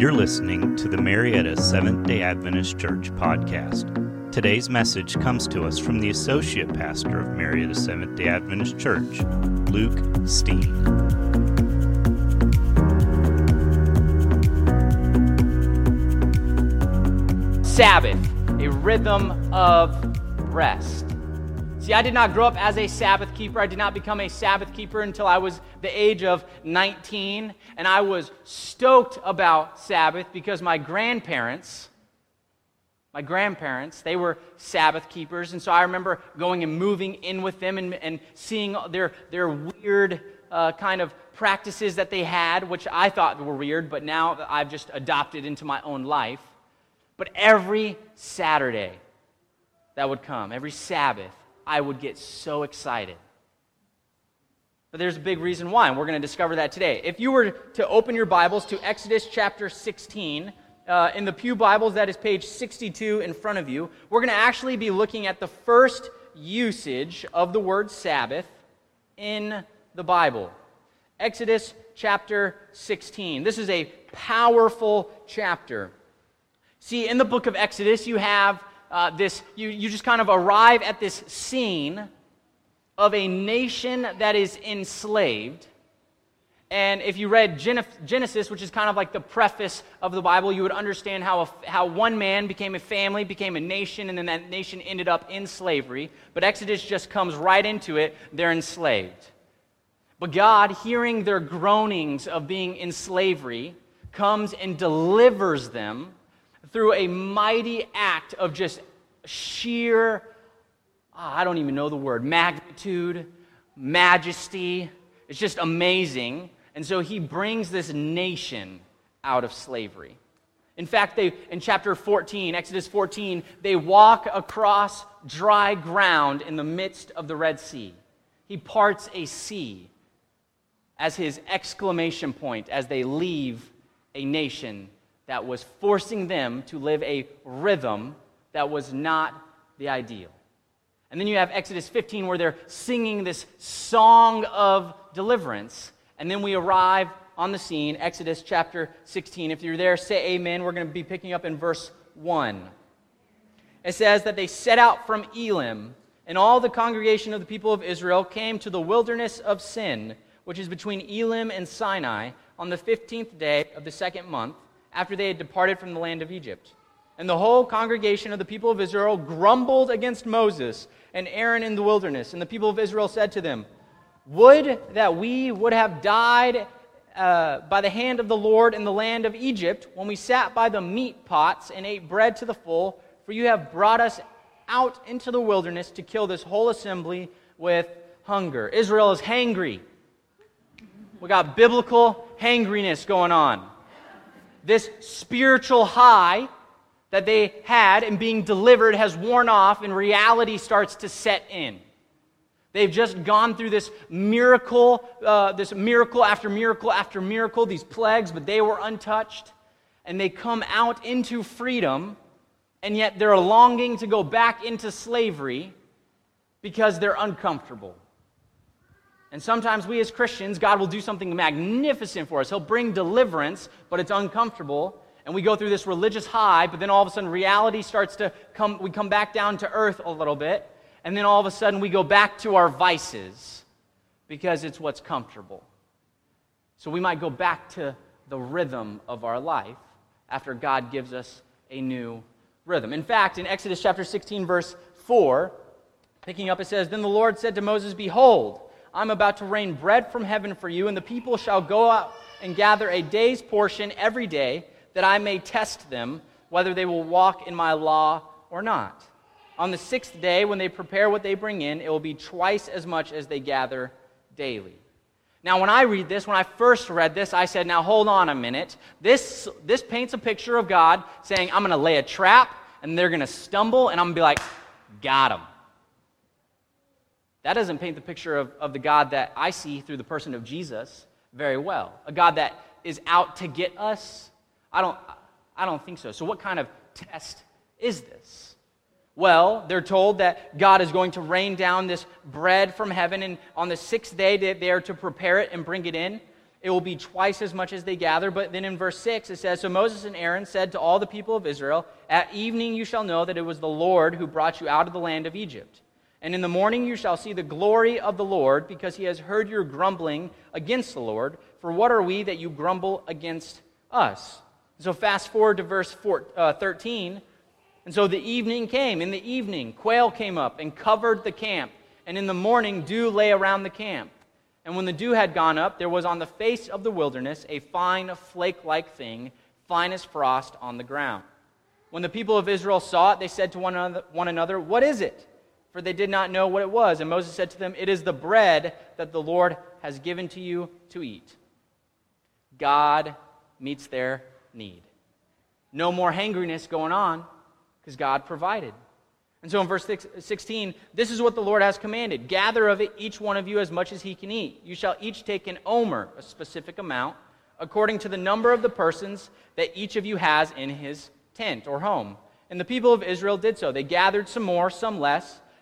You're listening to the Marietta Seventh day Adventist Church podcast. Today's message comes to us from the Associate Pastor of Marietta Seventh day Adventist Church, Luke Steen. Sabbath, a rhythm of rest. See, I did not grow up as a Sabbath keeper. I did not become a Sabbath keeper until I was the age of 19. And I was stoked about Sabbath because my grandparents, my grandparents, they were Sabbath keepers. And so I remember going and moving in with them and, and seeing their, their weird uh, kind of practices that they had, which I thought were weird, but now I've just adopted into my own life. But every Saturday that would come, every Sabbath, I would get so excited. But there's a big reason why, and we're going to discover that today. If you were to open your Bibles to Exodus chapter 16, uh, in the Pew Bibles, that is page 62 in front of you, we're going to actually be looking at the first usage of the word Sabbath in the Bible. Exodus chapter 16. This is a powerful chapter. See, in the book of Exodus, you have uh, this, you, you just kind of arrive at this scene of a nation that is enslaved. And if you read Genesis, which is kind of like the preface of the Bible, you would understand how, a, how one man became a family, became a nation, and then that nation ended up in slavery. But Exodus just comes right into it. They're enslaved. But God, hearing their groanings of being in slavery, comes and delivers them through a mighty act of just sheer, ah, I don't even know the word, magnitude, majesty. It's just amazing. And so he brings this nation out of slavery. In fact, they, in chapter 14, Exodus 14, they walk across dry ground in the midst of the Red Sea. He parts a sea as his exclamation point as they leave a nation that was forcing them to live a rhythm that was not the ideal. And then you have Exodus 15 where they're singing this song of deliverance. And then we arrive on the scene, Exodus chapter 16. If you're there, say amen. We're going to be picking up in verse 1. It says that they set out from Elim, and all the congregation of the people of Israel came to the wilderness of Sin, which is between Elim and Sinai, on the 15th day of the second month after they had departed from the land of Egypt. And the whole congregation of the people of Israel grumbled against Moses and Aaron in the wilderness. And the people of Israel said to them, Would that we would have died uh, by the hand of the Lord in the land of Egypt when we sat by the meat pots and ate bread to the full, for you have brought us out into the wilderness to kill this whole assembly with hunger. Israel is hangry. We got biblical hangriness going on this spiritual high that they had and being delivered has worn off and reality starts to set in. They've just gone through this miracle, uh, this miracle after miracle after miracle, these plagues, but they were untouched. And they come out into freedom, and yet they're longing to go back into slavery because they're uncomfortable. And sometimes we as Christians, God will do something magnificent for us. He'll bring deliverance, but it's uncomfortable. And we go through this religious high, but then all of a sudden reality starts to come, we come back down to earth a little bit. And then all of a sudden we go back to our vices because it's what's comfortable. So we might go back to the rhythm of our life after God gives us a new rhythm. In fact, in Exodus chapter 16, verse 4, picking up, it says, Then the Lord said to Moses, Behold, I'm about to rain bread from heaven for you, and the people shall go out and gather a day's portion every day, that I may test them whether they will walk in my law or not. On the sixth day, when they prepare what they bring in, it will be twice as much as they gather daily. Now, when I read this, when I first read this, I said, now hold on a minute. This, this paints a picture of God saying, I'm going to lay a trap, and they're going to stumble, and I'm going to be like, got them. That doesn't paint the picture of, of the God that I see through the person of Jesus very well. A God that is out to get us. I don't, I don't think so. So, what kind of test is this? Well, they're told that God is going to rain down this bread from heaven, and on the sixth day they are to prepare it and bring it in. it will be twice as much as they gather. But then in verse 6, it says So Moses and Aaron said to all the people of Israel, At evening you shall know that it was the Lord who brought you out of the land of Egypt. And in the morning you shall see the glory of the Lord, because he has heard your grumbling against the Lord. For what are we that you grumble against us? So fast forward to verse four, uh, 13. And so the evening came. In the evening, quail came up and covered the camp. And in the morning, dew lay around the camp. And when the dew had gone up, there was on the face of the wilderness a fine flake like thing, fine as frost on the ground. When the people of Israel saw it, they said to one another, one another, What is it? For they did not know what it was. And Moses said to them, It is the bread that the Lord has given to you to eat. God meets their need. No more hangriness going on because God provided. And so in verse 16, this is what the Lord has commanded Gather of it each one of you as much as he can eat. You shall each take an omer, a specific amount, according to the number of the persons that each of you has in his tent or home. And the people of Israel did so. They gathered some more, some less.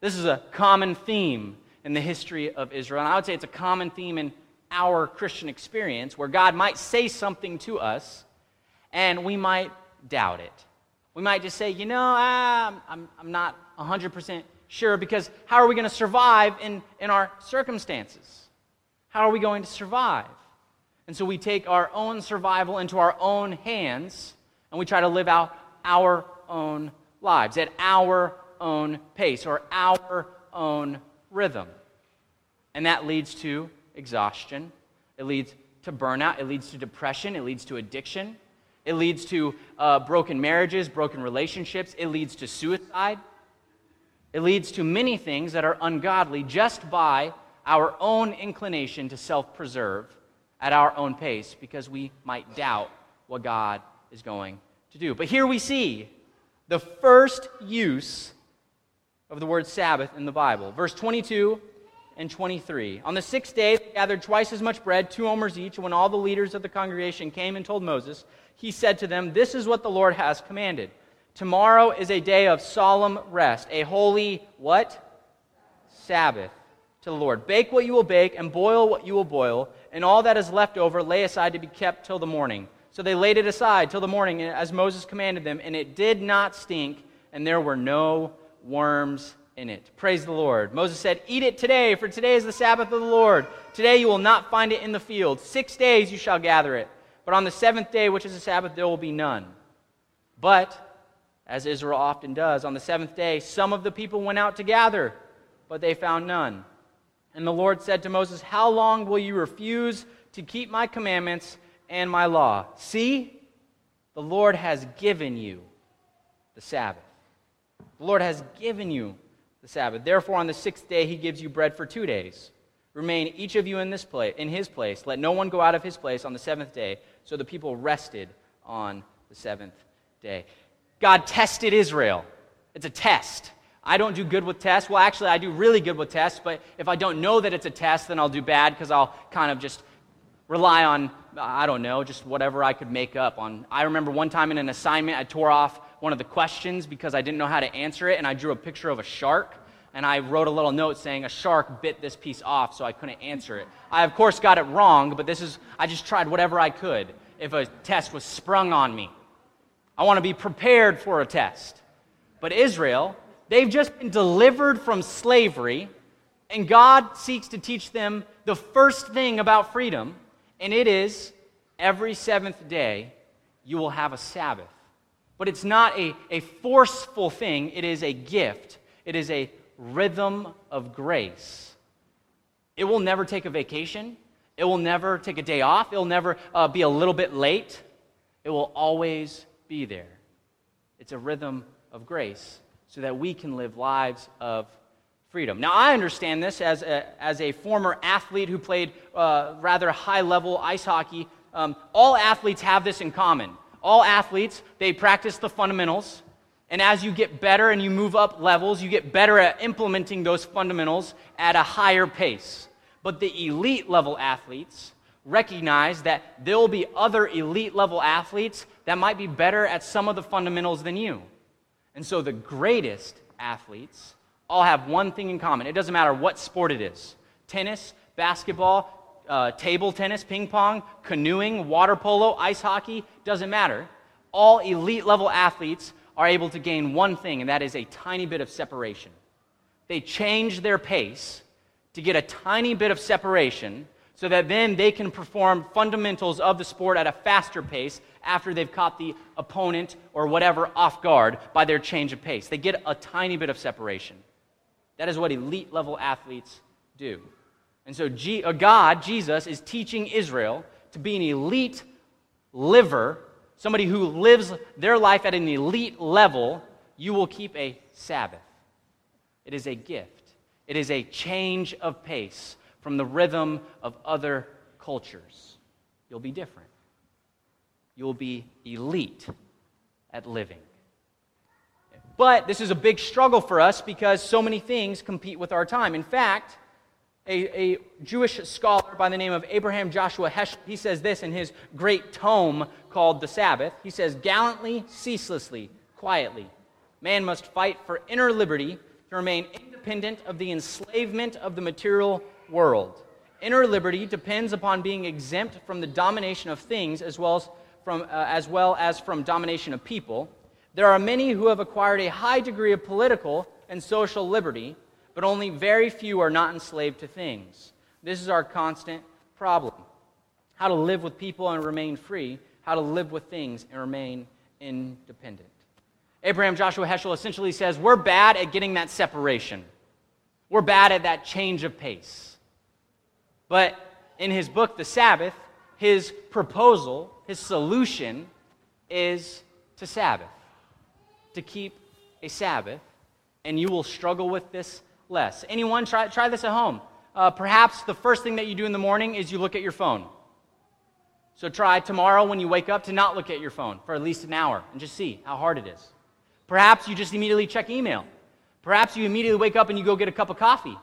This is a common theme in the history of Israel. And I would say it's a common theme in our Christian experience where God might say something to us and we might doubt it. We might just say, you know, ah, I'm, I'm, I'm not 100% sure because how are we going to survive in, in our circumstances? How are we going to survive? And so we take our own survival into our own hands and we try to live out our own lives at our own pace or our own rhythm. And that leads to exhaustion, it leads to burnout, it leads to depression, it leads to addiction. It leads to uh, broken marriages, broken relationships. It leads to suicide. It leads to many things that are ungodly just by our own inclination to self preserve at our own pace because we might doubt what God is going to do. But here we see the first use of the word Sabbath in the Bible. Verse 22 and 23. On the sixth day, they gathered twice as much bread, two omers each. When all the leaders of the congregation came and told Moses, he said to them, This is what the Lord has commanded. Tomorrow is a day of solemn rest, a holy what? Sabbath to the Lord. Bake what you will bake, and boil what you will boil, and all that is left over lay aside to be kept till the morning. So they laid it aside till the morning, as Moses commanded them, and it did not stink, and there were no worms in it. Praise the Lord. Moses said, Eat it today, for today is the Sabbath of the Lord. Today you will not find it in the field. Six days you shall gather it. But on the seventh day, which is the Sabbath, there will be none. But, as Israel often does, on the seventh day, some of the people went out to gather, but they found none. And the Lord said to Moses, How long will you refuse to keep my commandments and my law? See, the Lord has given you the Sabbath. The Lord has given you the Sabbath. Therefore, on the sixth day, he gives you bread for two days. Remain each of you in this place, in his place. Let no one go out of his place on the seventh day. So the people rested on the seventh day. God tested Israel. It's a test. I don't do good with tests. Well, actually, I do really good with tests, but if I don't know that it's a test, then I'll do bad because I'll kind of just rely on, I don't know, just whatever I could make up on. I remember one time in an assignment, I tore off one of the questions because I didn't know how to answer it, and I drew a picture of a shark and I wrote a little note saying a shark bit this piece off, so I couldn't answer it. I, of course, got it wrong, but this is, I just tried whatever I could if a test was sprung on me. I want to be prepared for a test. But Israel, they've just been delivered from slavery, and God seeks to teach them the first thing about freedom, and it is every seventh day you will have a Sabbath. But it's not a, a forceful thing, it is a gift. It is a rhythm of grace. It will never take a vacation. It will never take a day off. It will never uh, be a little bit late. It will always be there. It's a rhythm of grace so that we can live lives of freedom. Now, I understand this as a, as a former athlete who played uh, rather high level ice hockey. Um, all athletes have this in common. All athletes, they practice the fundamentals. And as you get better and you move up levels, you get better at implementing those fundamentals at a higher pace. But the elite level athletes recognize that there will be other elite level athletes that might be better at some of the fundamentals than you. And so the greatest athletes all have one thing in common. It doesn't matter what sport it is tennis, basketball, uh, table tennis, ping pong, canoeing, water polo, ice hockey, doesn't matter. All elite level athletes are able to gain one thing, and that is a tiny bit of separation. They change their pace to get a tiny bit of separation so that then they can perform fundamentals of the sport at a faster pace after they've caught the opponent or whatever off guard by their change of pace. They get a tiny bit of separation. That is what elite level athletes do. And so, G- uh, God, Jesus, is teaching Israel to be an elite liver, somebody who lives their life at an elite level. You will keep a Sabbath. It is a gift, it is a change of pace from the rhythm of other cultures. You'll be different. You'll be elite at living. But this is a big struggle for us because so many things compete with our time. In fact, a, a, Jewish scholar by the name of Abraham Joshua Heschel, he says this in his great tome called The Sabbath. He says, Gallantly, ceaselessly, quietly, man must fight for inner liberty to remain independent of the enslavement of the material world. Inner liberty depends upon being exempt from the domination of things as well as from, uh, as well as from domination of people. There are many who have acquired a high degree of political and social liberty, but only very few are not enslaved to things. This is our constant problem. How to live with people and remain free, how to live with things and remain independent. Abraham Joshua Heschel essentially says we're bad at getting that separation. We're bad at that change of pace. But in his book, The Sabbath, his proposal, his solution is to Sabbath, to keep a Sabbath, and you will struggle with this less. Anyone, try, try this at home. Uh, perhaps the first thing that you do in the morning is you look at your phone. So try tomorrow when you wake up to not look at your phone for at least an hour and just see how hard it is. Perhaps you just immediately check email. Perhaps you immediately wake up and you go get a cup of coffee.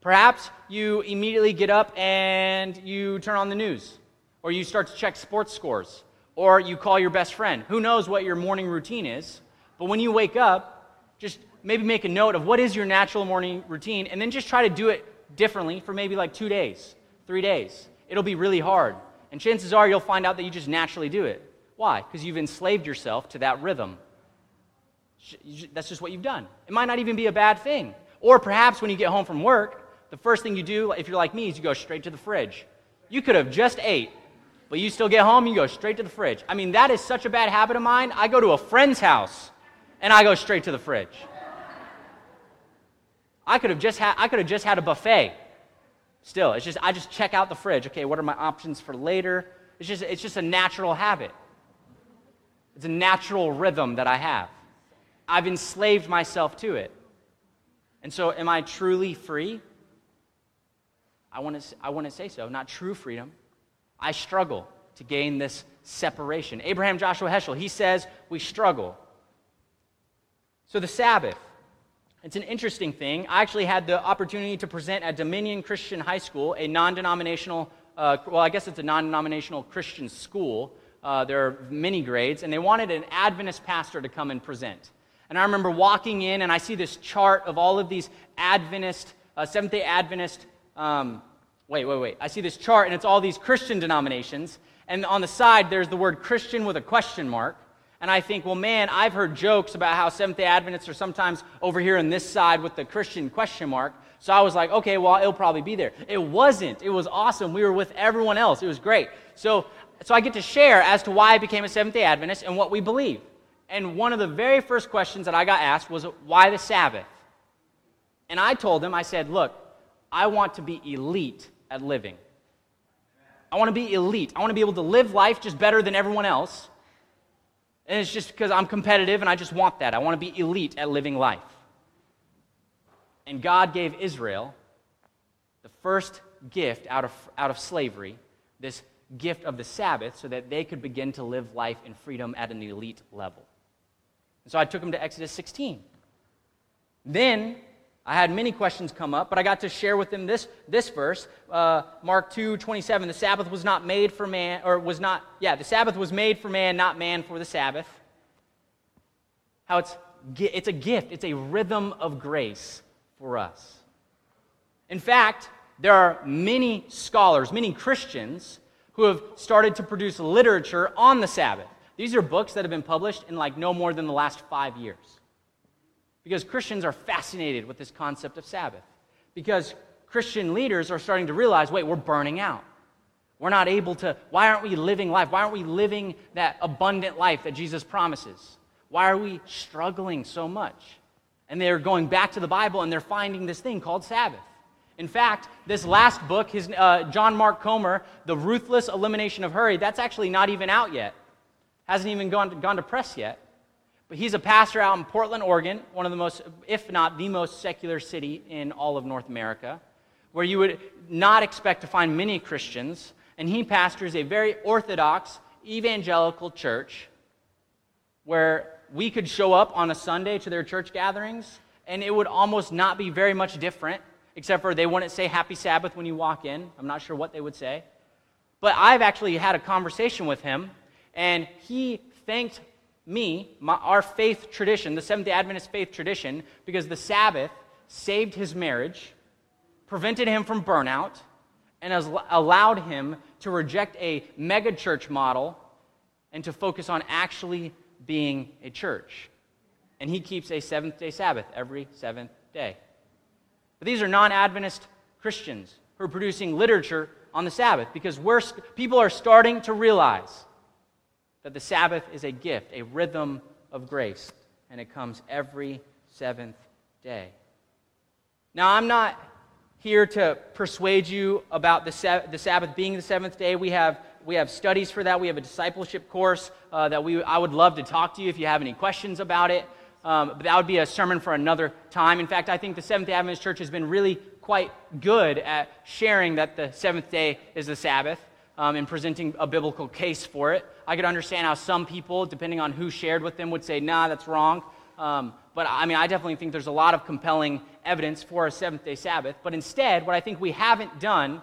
Perhaps you immediately get up and you turn on the news, or you start to check sports scores, or you call your best friend. Who knows what your morning routine is? But when you wake up, just maybe make a note of what is your natural morning routine, and then just try to do it differently for maybe like two days, three days. It'll be really hard. And chances are you'll find out that you just naturally do it. Why? Because you've enslaved yourself to that rhythm. That's just what you've done. It might not even be a bad thing. Or perhaps when you get home from work, the first thing you do, if you're like me, is you go straight to the fridge. You could have just ate, but you still get home, you go straight to the fridge. I mean, that is such a bad habit of mine. I go to a friend's house and I go straight to the fridge. I could have just had, I could have just had a buffet. Still, it's just I just check out the fridge. Okay, what are my options for later? It's just it's just a natural habit. It's a natural rhythm that I have. I've enslaved myself to it. And so am I truly free? I want to, I want to say so, not true freedom. I struggle to gain this separation. Abraham Joshua Heschel, he says we struggle. So the Sabbath, it's an interesting thing. I actually had the opportunity to present at Dominion Christian High School, a non denominational, uh, well, I guess it's a non denominational Christian school. Uh, there are many grades, and they wanted an Adventist pastor to come and present. And I remember walking in, and I see this chart of all of these Adventist, uh, Seventh day Adventist um, wait, wait, wait. I see this chart, and it's all these Christian denominations. And on the side, there's the word Christian with a question mark. And I think, well, man, I've heard jokes about how Seventh day Adventists are sometimes over here on this side with the Christian question mark. So I was like, okay, well, it'll probably be there. It wasn't. It was awesome. We were with everyone else. It was great. So, so I get to share as to why I became a Seventh day Adventist and what we believe. And one of the very first questions that I got asked was, why the Sabbath? And I told them, I said, look, I want to be elite at living. I want to be elite. I want to be able to live life just better than everyone else. And it's just because I'm competitive and I just want that. I want to be elite at living life. And God gave Israel the first gift out of, out of slavery, this gift of the Sabbath, so that they could begin to live life in freedom at an elite level. And so I took them to Exodus 16. Then I had many questions come up, but I got to share with them this, this verse, uh, Mark 2 27. The Sabbath was not made for man, or was not, yeah, the Sabbath was made for man, not man for the Sabbath. How it's, it's a gift, it's a rhythm of grace for us. In fact, there are many scholars, many Christians, who have started to produce literature on the Sabbath. These are books that have been published in like no more than the last five years. Because Christians are fascinated with this concept of Sabbath. Because Christian leaders are starting to realize wait, we're burning out. We're not able to, why aren't we living life? Why aren't we living that abundant life that Jesus promises? Why are we struggling so much? And they're going back to the Bible and they're finding this thing called Sabbath. In fact, this last book, his, uh, John Mark Comer, The Ruthless Elimination of Hurry, that's actually not even out yet. Hasn't even gone to, gone to press yet. But he's a pastor out in Portland, Oregon, one of the most, if not the most secular city in all of North America, where you would not expect to find many Christians. And he pastors a very orthodox evangelical church where we could show up on a Sunday to their church gatherings, and it would almost not be very much different, except for they wouldn't say Happy Sabbath when you walk in. I'm not sure what they would say. But I've actually had a conversation with him, and he thanked me, my, our faith tradition, the Seventh day Adventist faith tradition, because the Sabbath saved his marriage, prevented him from burnout, and has allowed him to reject a megachurch model and to focus on actually being a church. And he keeps a seventh day Sabbath every seventh day. But these are non Adventist Christians who are producing literature on the Sabbath because people are starting to realize that the Sabbath is a gift, a rhythm of grace, and it comes every seventh day. Now, I'm not here to persuade you about the, the Sabbath being the seventh day. We have we have studies for that. We have a discipleship course uh, that we, I would love to talk to you if you have any questions about it. Um, but that would be a sermon for another time. In fact, I think the Seventh day Adventist Church has been really quite good at sharing that the seventh day is the Sabbath um, and presenting a biblical case for it. I could understand how some people, depending on who shared with them, would say, nah, that's wrong. Um, but I mean, I definitely think there's a lot of compelling evidence for a seventh day Sabbath. But instead, what I think we haven't done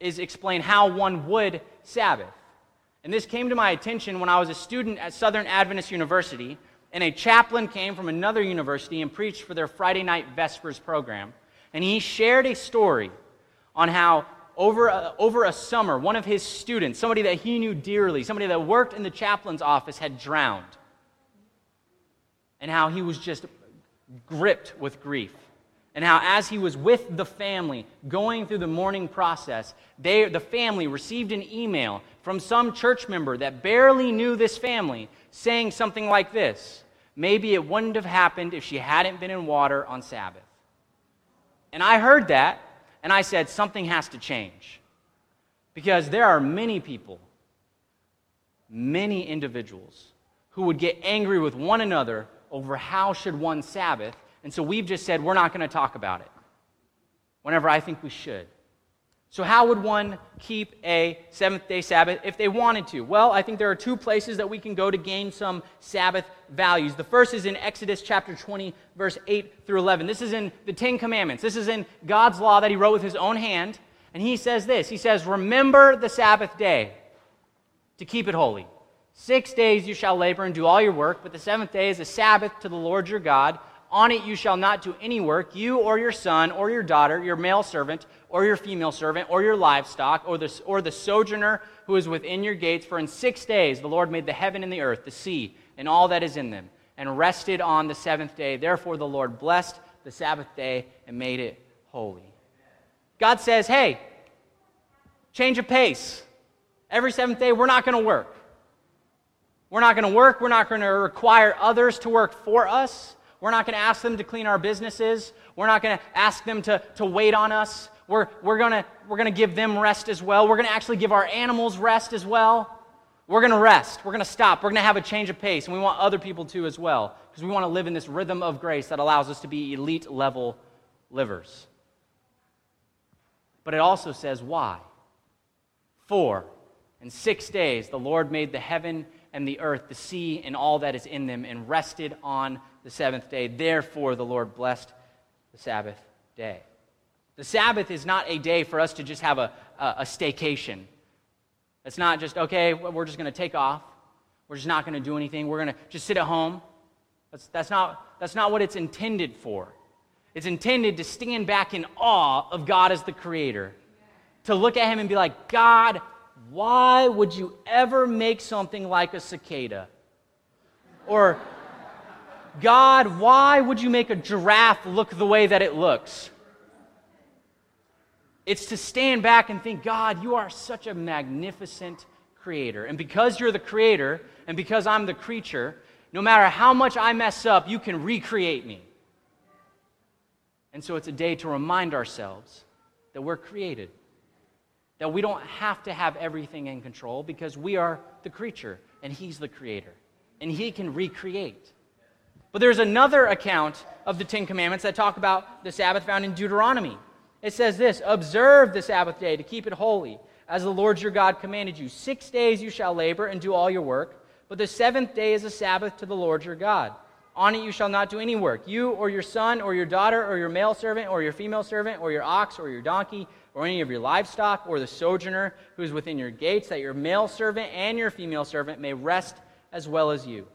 is explain how one would Sabbath. And this came to my attention when I was a student at Southern Adventist University, and a chaplain came from another university and preached for their Friday night Vespers program. And he shared a story on how over a, over a summer, one of his students, somebody that he knew dearly, somebody that worked in the chaplain's office, had drowned. And how he was just gripped with grief and how, as he was with the family going through the mourning process, they, the family received an email from some church member that barely knew this family saying something like this Maybe it wouldn't have happened if she hadn't been in water on Sabbath. And I heard that, and I said, Something has to change. Because there are many people, many individuals, who would get angry with one another over how should one Sabbath and so we've just said we're not going to talk about it whenever I think we should. So, how would one keep a seventh day Sabbath if they wanted to? Well, I think there are two places that we can go to gain some Sabbath values. The first is in Exodus chapter 20, verse 8 through 11. This is in the Ten Commandments. This is in God's law that He wrote with His own hand. And He says this He says, Remember the Sabbath day to keep it holy. Six days you shall labor and do all your work, but the seventh day is a Sabbath to the Lord your God. On it you shall not do any work, you or your son or your daughter, your male servant or your female servant, or your livestock, or the, or the sojourner who is within your gates. For in six days the Lord made the heaven and the earth, the sea, and all that is in them, and rested on the seventh day. Therefore the Lord blessed the Sabbath day and made it holy. God says, hey, change of pace. Every seventh day, we're not going to work. We're not going to work. We're not going to require others to work for us. We're not going to ask them to clean our businesses. We're not going to ask them to, to wait on us. We're, we're going we're to give them rest as well. We're going to actually give our animals rest as well. We're going to rest. We're going to stop. We're going to have a change of pace. And we want other people to as well because we want to live in this rhythm of grace that allows us to be elite level livers. But it also says why. For in six days the Lord made the heaven and the earth, the sea, and all that is in them, and rested on the seventh day. Therefore the Lord blessed the Sabbath day. The Sabbath is not a day for us to just have a, a, a staycation. It's not just, okay, we're just going to take off. We're just not going to do anything. We're going to just sit at home. That's, that's, not, that's not what it's intended for. It's intended to stand back in awe of God as the creator, to look at Him and be like, God, why would you ever make something like a cicada? Or, God, why would you make a giraffe look the way that it looks? It's to stand back and think, God, you are such a magnificent creator. And because you're the creator, and because I'm the creature, no matter how much I mess up, you can recreate me. And so it's a day to remind ourselves that we're created, that we don't have to have everything in control because we are the creature and He's the creator, and He can recreate. But there's another account of the Ten Commandments that talk about the Sabbath found in Deuteronomy. It says this Observe the Sabbath day to keep it holy, as the Lord your God commanded you. Six days you shall labor and do all your work, but the seventh day is a Sabbath to the Lord your God. On it you shall not do any work, you or your son or your daughter or your male servant or your female servant or your ox or your donkey or any of your livestock or the sojourner who is within your gates, that your male servant and your female servant may rest as well as you.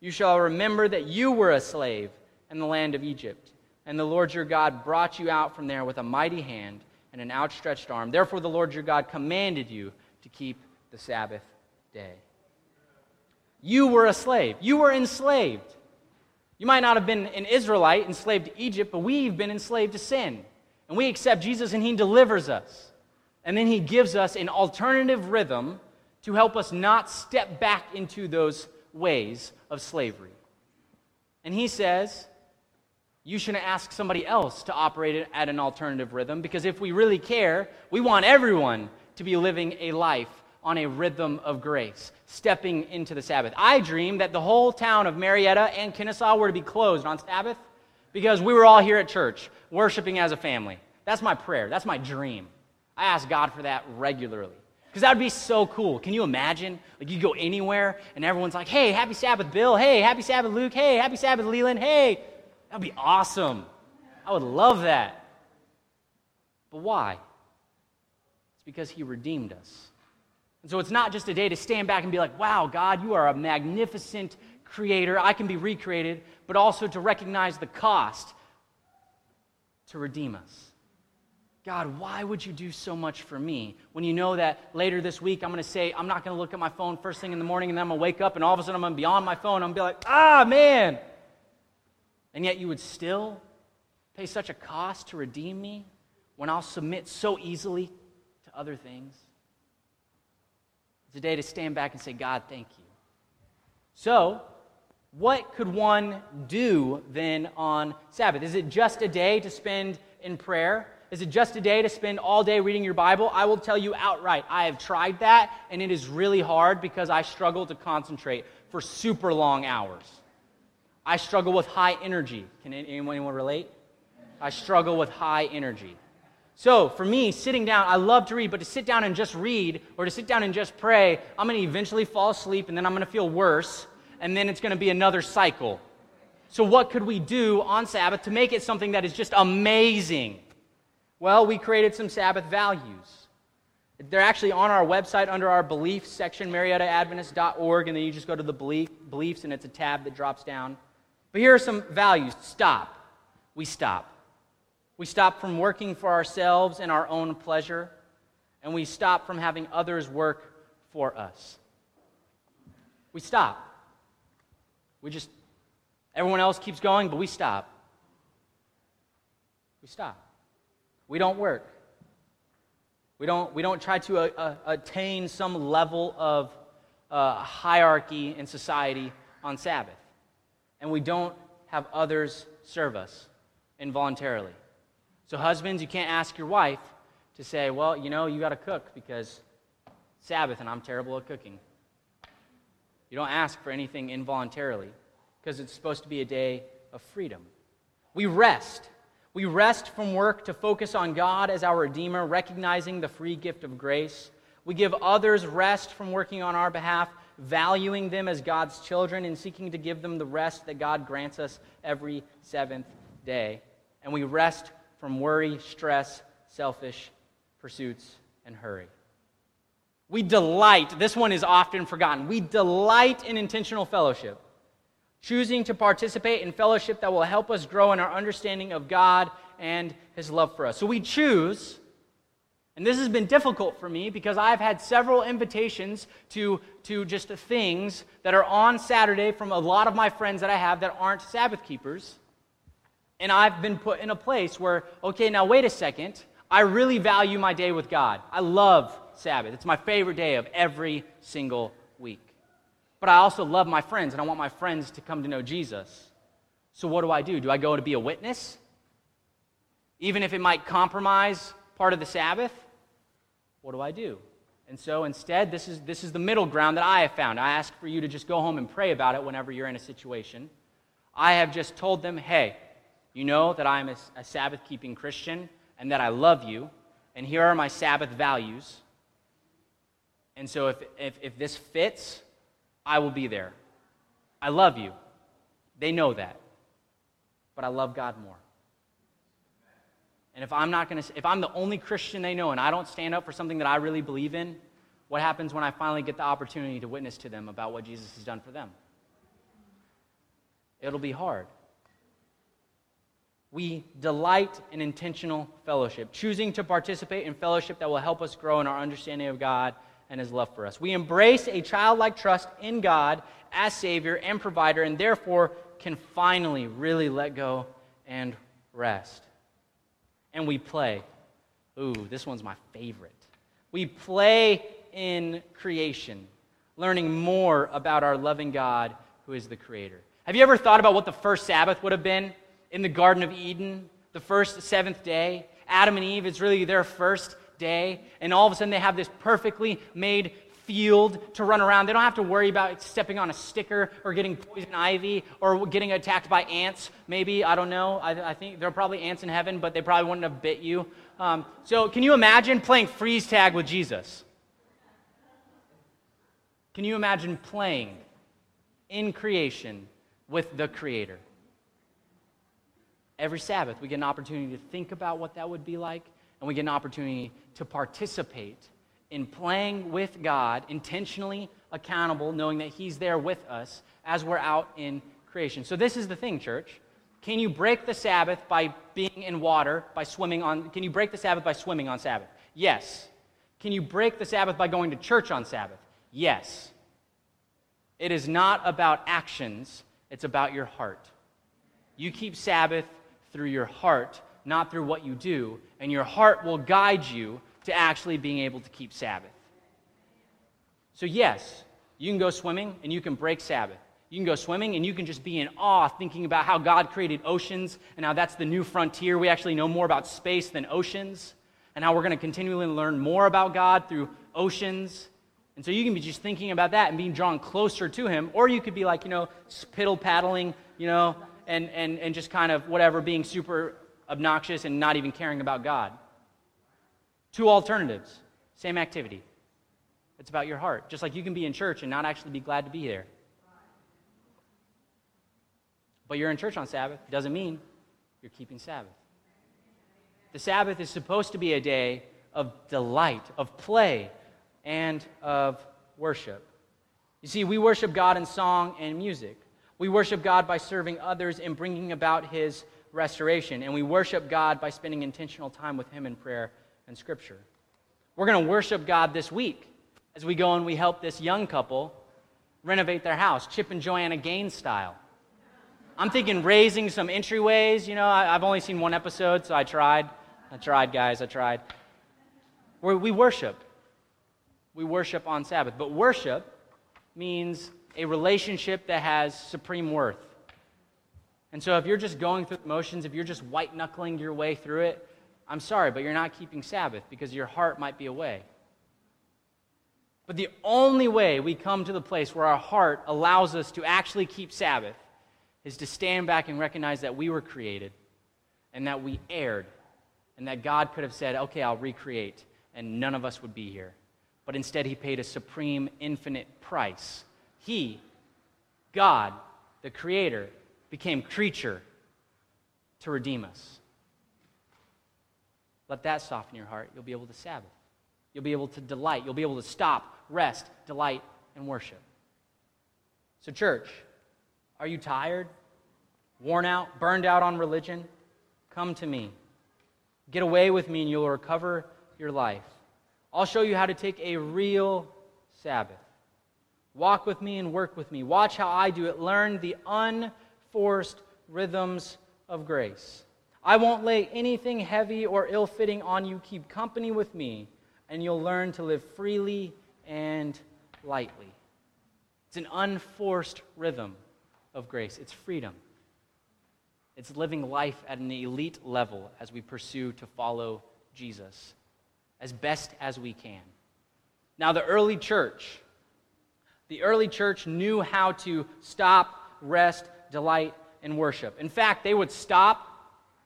You shall remember that you were a slave in the land of Egypt, and the Lord your God brought you out from there with a mighty hand and an outstretched arm. Therefore, the Lord your God commanded you to keep the Sabbath day. You were a slave, you were enslaved. You might not have been an Israelite enslaved to Egypt, but we've been enslaved to sin. And we accept Jesus and He delivers us. And then He gives us an alternative rhythm to help us not step back into those ways of slavery. And He says, you shouldn't ask somebody else to operate at an alternative rhythm because if we really care, we want everyone to be living a life on a rhythm of grace, stepping into the Sabbath. I dream that the whole town of Marietta and Kennesaw were to be closed on Sabbath because we were all here at church worshiping as a family. That's my prayer. That's my dream. I ask God for that regularly. Because that would be so cool. Can you imagine? Like you go anywhere and everyone's like, hey, happy Sabbath, Bill. Hey, happy Sabbath, Luke. Hey, happy Sabbath, Leland. Hey, that'd be awesome. I would love that. But why? It's because he redeemed us. And so it's not just a day to stand back and be like, wow, God, you are a magnificent creator. I can be recreated, but also to recognize the cost to redeem us. God, why would you do so much for me when you know that later this week I'm going to say, I'm not going to look at my phone first thing in the morning and then I'm going to wake up and all of a sudden I'm going to be on my phone. I'm going to be like, ah, man. And yet you would still pay such a cost to redeem me when I'll submit so easily to other things. It's a day to stand back and say, God, thank you. So, what could one do then on Sabbath? Is it just a day to spend in prayer? Is it just a day to spend all day reading your Bible? I will tell you outright, I have tried that, and it is really hard because I struggle to concentrate for super long hours. I struggle with high energy. Can anyone relate? I struggle with high energy. So, for me, sitting down, I love to read, but to sit down and just read or to sit down and just pray, I'm going to eventually fall asleep and then I'm going to feel worse, and then it's going to be another cycle. So, what could we do on Sabbath to make it something that is just amazing? Well, we created some Sabbath values. They're actually on our website under our beliefs section, mariettaadventist.org, and then you just go to the belief, beliefs and it's a tab that drops down. But here are some values stop. We stop. We stop from working for ourselves and our own pleasure, and we stop from having others work for us. We stop. We just, everyone else keeps going, but we stop. We stop. We don't work. We don't, we don't try to uh, uh, attain some level of uh, hierarchy in society on Sabbath. And we don't have others serve us involuntarily. So, husbands, you can't ask your wife to say, well, you know, you got to cook because Sabbath and I'm terrible at cooking. You don't ask for anything involuntarily because it's supposed to be a day of freedom. We rest. We rest from work to focus on God as our Redeemer, recognizing the free gift of grace. We give others rest from working on our behalf, valuing them as God's children and seeking to give them the rest that God grants us every seventh day. And we rest from worry, stress, selfish pursuits, and hurry. We delight, this one is often forgotten. We delight in intentional fellowship choosing to participate in fellowship that will help us grow in our understanding of God and His love for us. So we choose, and this has been difficult for me because I've had several invitations to, to just things that are on Saturday from a lot of my friends that I have that aren't Sabbath keepers. And I've been put in a place where, okay, now wait a second. I really value my day with God. I love Sabbath. It's my favorite day of every single week. But I also love my friends, and I want my friends to come to know Jesus. So what do I do? Do I go to be a witness? Even if it might compromise part of the Sabbath? What do I do? And so instead, this is, this is the middle ground that I have found. I ask for you to just go home and pray about it whenever you're in a situation. I have just told them, hey, you know that I'm a, a Sabbath keeping Christian and that I love you, and here are my Sabbath values. And so if, if, if this fits, I will be there. I love you. They know that. But I love God more. And if I'm not going to if I'm the only Christian they know and I don't stand up for something that I really believe in, what happens when I finally get the opportunity to witness to them about what Jesus has done for them? It'll be hard. We delight in intentional fellowship, choosing to participate in fellowship that will help us grow in our understanding of God and his love for us. We embrace a childlike trust in God as Savior and provider, and therefore can finally really let go and rest. And we play. Ooh, this one's my favorite. We play in creation, learning more about our loving God who is the Creator. Have you ever thought about what the first Sabbath would have been in the Garden of Eden, the first seventh day? Adam and Eve, it's really their first day, and all of a sudden they have this perfectly made field to run around. They don't have to worry about stepping on a sticker or getting poison ivy or getting attacked by ants, maybe. I don't know. I, I think there are probably ants in heaven, but they probably wouldn't have bit you. Um, so, can you imagine playing freeze tag with Jesus? Can you imagine playing in creation with the Creator? Every Sabbath, we get an opportunity to think about what that would be like and we get an opportunity to participate in playing with God, intentionally accountable, knowing that He's there with us as we're out in creation. So, this is the thing, church. Can you break the Sabbath by being in water, by swimming on? Can you break the Sabbath by swimming on Sabbath? Yes. Can you break the Sabbath by going to church on Sabbath? Yes. It is not about actions, it's about your heart. You keep Sabbath through your heart not through what you do, and your heart will guide you to actually being able to keep Sabbath. So, yes, you can go swimming and you can break Sabbath. You can go swimming and you can just be in awe thinking about how God created oceans and how that's the new frontier. We actually know more about space than oceans, and how we're going to continually learn more about God through oceans. And so you can be just thinking about that and being drawn closer to Him, or you could be like, you know, piddle paddling, you know, and, and, and just kind of whatever, being super obnoxious, and not even caring about God. Two alternatives, same activity. It's about your heart. Just like you can be in church and not actually be glad to be there. But you're in church on Sabbath doesn't mean you're keeping Sabbath. The Sabbath is supposed to be a day of delight, of play, and of worship. You see, we worship God in song and music. We worship God by serving others and bringing about His restoration. And we worship God by spending intentional time with Him in prayer and Scripture. We're going to worship God this week as we go and we help this young couple renovate their house, Chip and Joanna Gaines style. I'm thinking raising some entryways. You know, I, have only seen one episode, so I tried. I tried, guys, I tried. Where we worship. We worship on Sabbath. But worship means a relationship that has supreme worth. And so if you're just going through the motions, if you're just white knuckling your way through it, I'm sorry, but you're not keeping Sabbath because your heart might be away. But the only way we come to the place where our heart allows us to actually keep Sabbath is to stand back and recognize that we were created and that we erred, and that God could have said, okay, I'll recreate, and none of us would be here. But instead, He paid a supreme, infinite price. He, God, the Creator, became creature to redeem us. Let that soften your heart. You'll be able to Sabbath. You'll be able to delight. You'll be able to stop, rest, delight, and worship. So, church, are you tired, worn out, burned out on religion? Come to me. Get away with me, and you'll recover your life. I'll show you how to take a real Sabbath. Walk with me and work with me. Watch how I do it. Learn the unforced rhythms of grace. I won't lay anything heavy or ill fitting on you. Keep company with me, and you'll learn to live freely and lightly. It's an unforced rhythm of grace, it's freedom. It's living life at an elite level as we pursue to follow Jesus as best as we can. Now, the early church, the early church knew how to stop, rest, delight, and worship. In fact, they would stop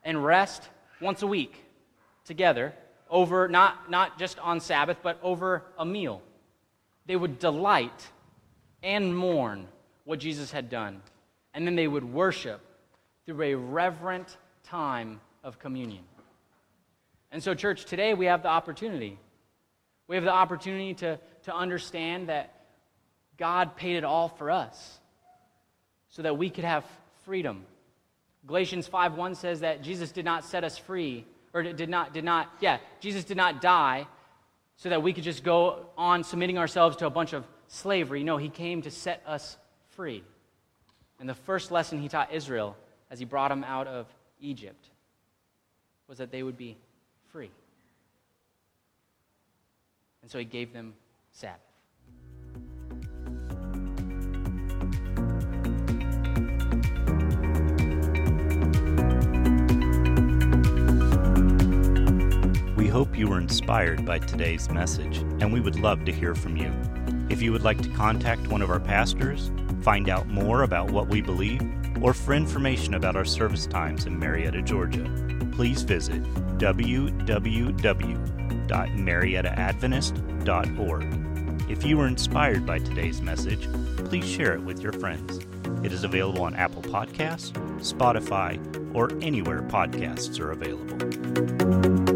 and rest once a week together over, not, not just on Sabbath, but over a meal. They would delight and mourn what Jesus had done. And then they would worship through a reverent time of communion. And so, church, today we have the opportunity. We have the opportunity to, to understand that God paid it all for us so that we could have freedom Galatians 5:1 says that Jesus did not set us free, or did not, did not, yeah, Jesus did not die so that we could just go on submitting ourselves to a bunch of slavery. No, he came to set us free. And the first lesson he taught Israel as he brought them out of Egypt was that they would be free. And so he gave them Sabbath. Hope you were inspired by today's message, and we would love to hear from you. If you would like to contact one of our pastors, find out more about what we believe, or for information about our service times in Marietta, Georgia, please visit www.mariettaadventist.org. If you were inspired by today's message, please share it with your friends. It is available on Apple Podcasts, Spotify, or anywhere podcasts are available.